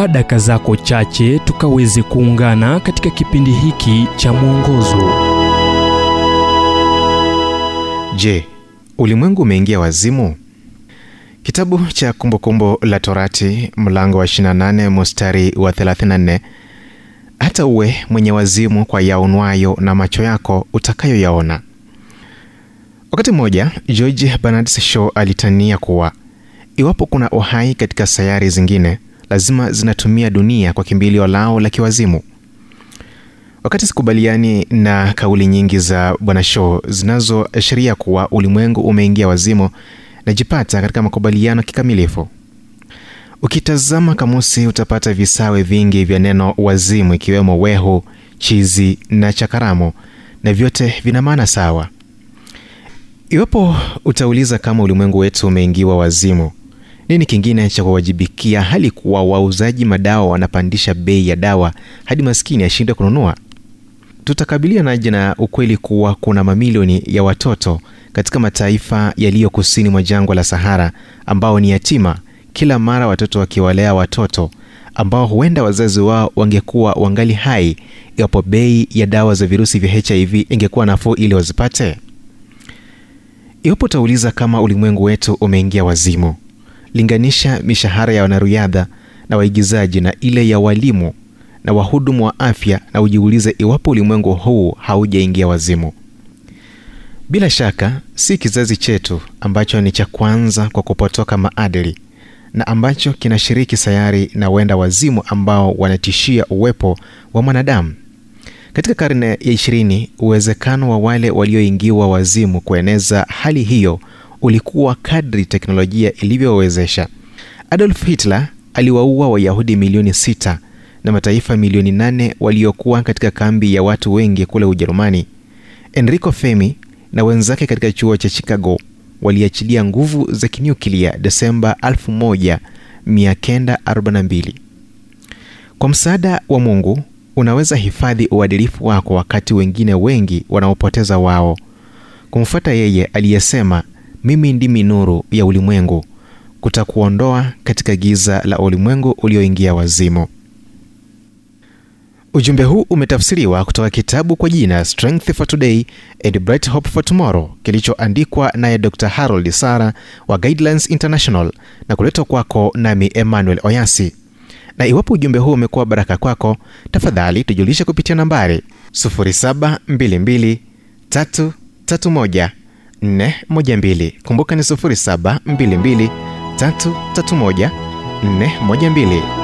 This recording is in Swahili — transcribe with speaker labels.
Speaker 1: chukua daka zako chache tukaweze kuungana katika kipindi hiki cha mwongozo
Speaker 2: Je, ulimwengu umeingia wazimu? Kitabu cha Kumbukumbu la Torati mlango wa 28 mustari wa 34, hata uwe mwenye wazimu kwa yaonwayo na macho yako utakayoyaona. Wakati mmoja George Bernard Shaw alitania kuwa iwapo kuna uhai katika sayari zingine, lazima zinatumia dunia kwa kimbilio lao la kiwazimu. Wakati sikubaliani na kauli nyingi za bwana Shaw zinazoashiria kuwa ulimwengu umeingia wazimu, najipata katika makubaliano kikamilifu. Ukitazama kamusi utapata visawe vingi vya neno wazimu, ikiwemo wehu, chizi na chakaramu, na vyote vina maana sawa. Iwapo utauliza kama ulimwengu wetu umeingiwa wazimu, nini kingine cha kuwajibikia hali kuwa wauzaji madawa wanapandisha bei ya dawa hadi maskini ashindwe kununua? Tutakabilianaje na ukweli kuwa kuna mamilioni ya watoto katika mataifa yaliyo kusini mwa jangwa la Sahara ambao ni yatima, kila mara watoto wakiwalea watoto ambao huenda wazazi wao wangekuwa wangali hai iwapo bei ya dawa za virusi vya HIV ingekuwa nafuu ili wazipate? Iwapo utauliza kama ulimwengu wetu umeingia wazimu, linganisha mishahara ya wanariadha na waigizaji na ile ya walimu na wahudumu wa afya na ujiulize iwapo ulimwengu huu haujaingia wazimu. Bila shaka si kizazi chetu ambacho ni cha kwanza kwa kupotoka maadili na ambacho kinashiriki sayari na wenda wazimu ambao wanatishia uwepo wa mwanadamu. Katika karne ya ishirini, uwezekano wa wale walioingiwa wazimu kueneza hali hiyo ulikuwa kadri teknolojia ilivyowezesha. Adolf Hitler aliwaua Wayahudi milioni sita na mataifa milioni nane waliokuwa katika kambi ya watu wengi kule Ujerumani. Enrico Fermi na wenzake katika chuo cha Chicago waliachilia nguvu za kinyuklia Desemba 1942. Kwa msaada wa Mungu unaweza hifadhi uadilifu wako wakati wengine wengi wanaopoteza wao. Kumfuata yeye aliyesema, mimi ndimi nuru ya ulimwengu, kutakuondoa katika giza la ulimwengu ulioingia wazimu. Ujumbe huu umetafsiriwa kutoka kitabu kwa jina Strength for Today and Bright Hope for Tomorrow kilichoandikwa naye Dr. Harold Sara wa Guidelines International na kuletwa kwako nami Emmanuel Oyasi. Na iwapo ujumbe huu umekuwa baraka kwako, tafadhali tujulishe kupitia nambari 0722331412. Kumbuka ni 0722331412.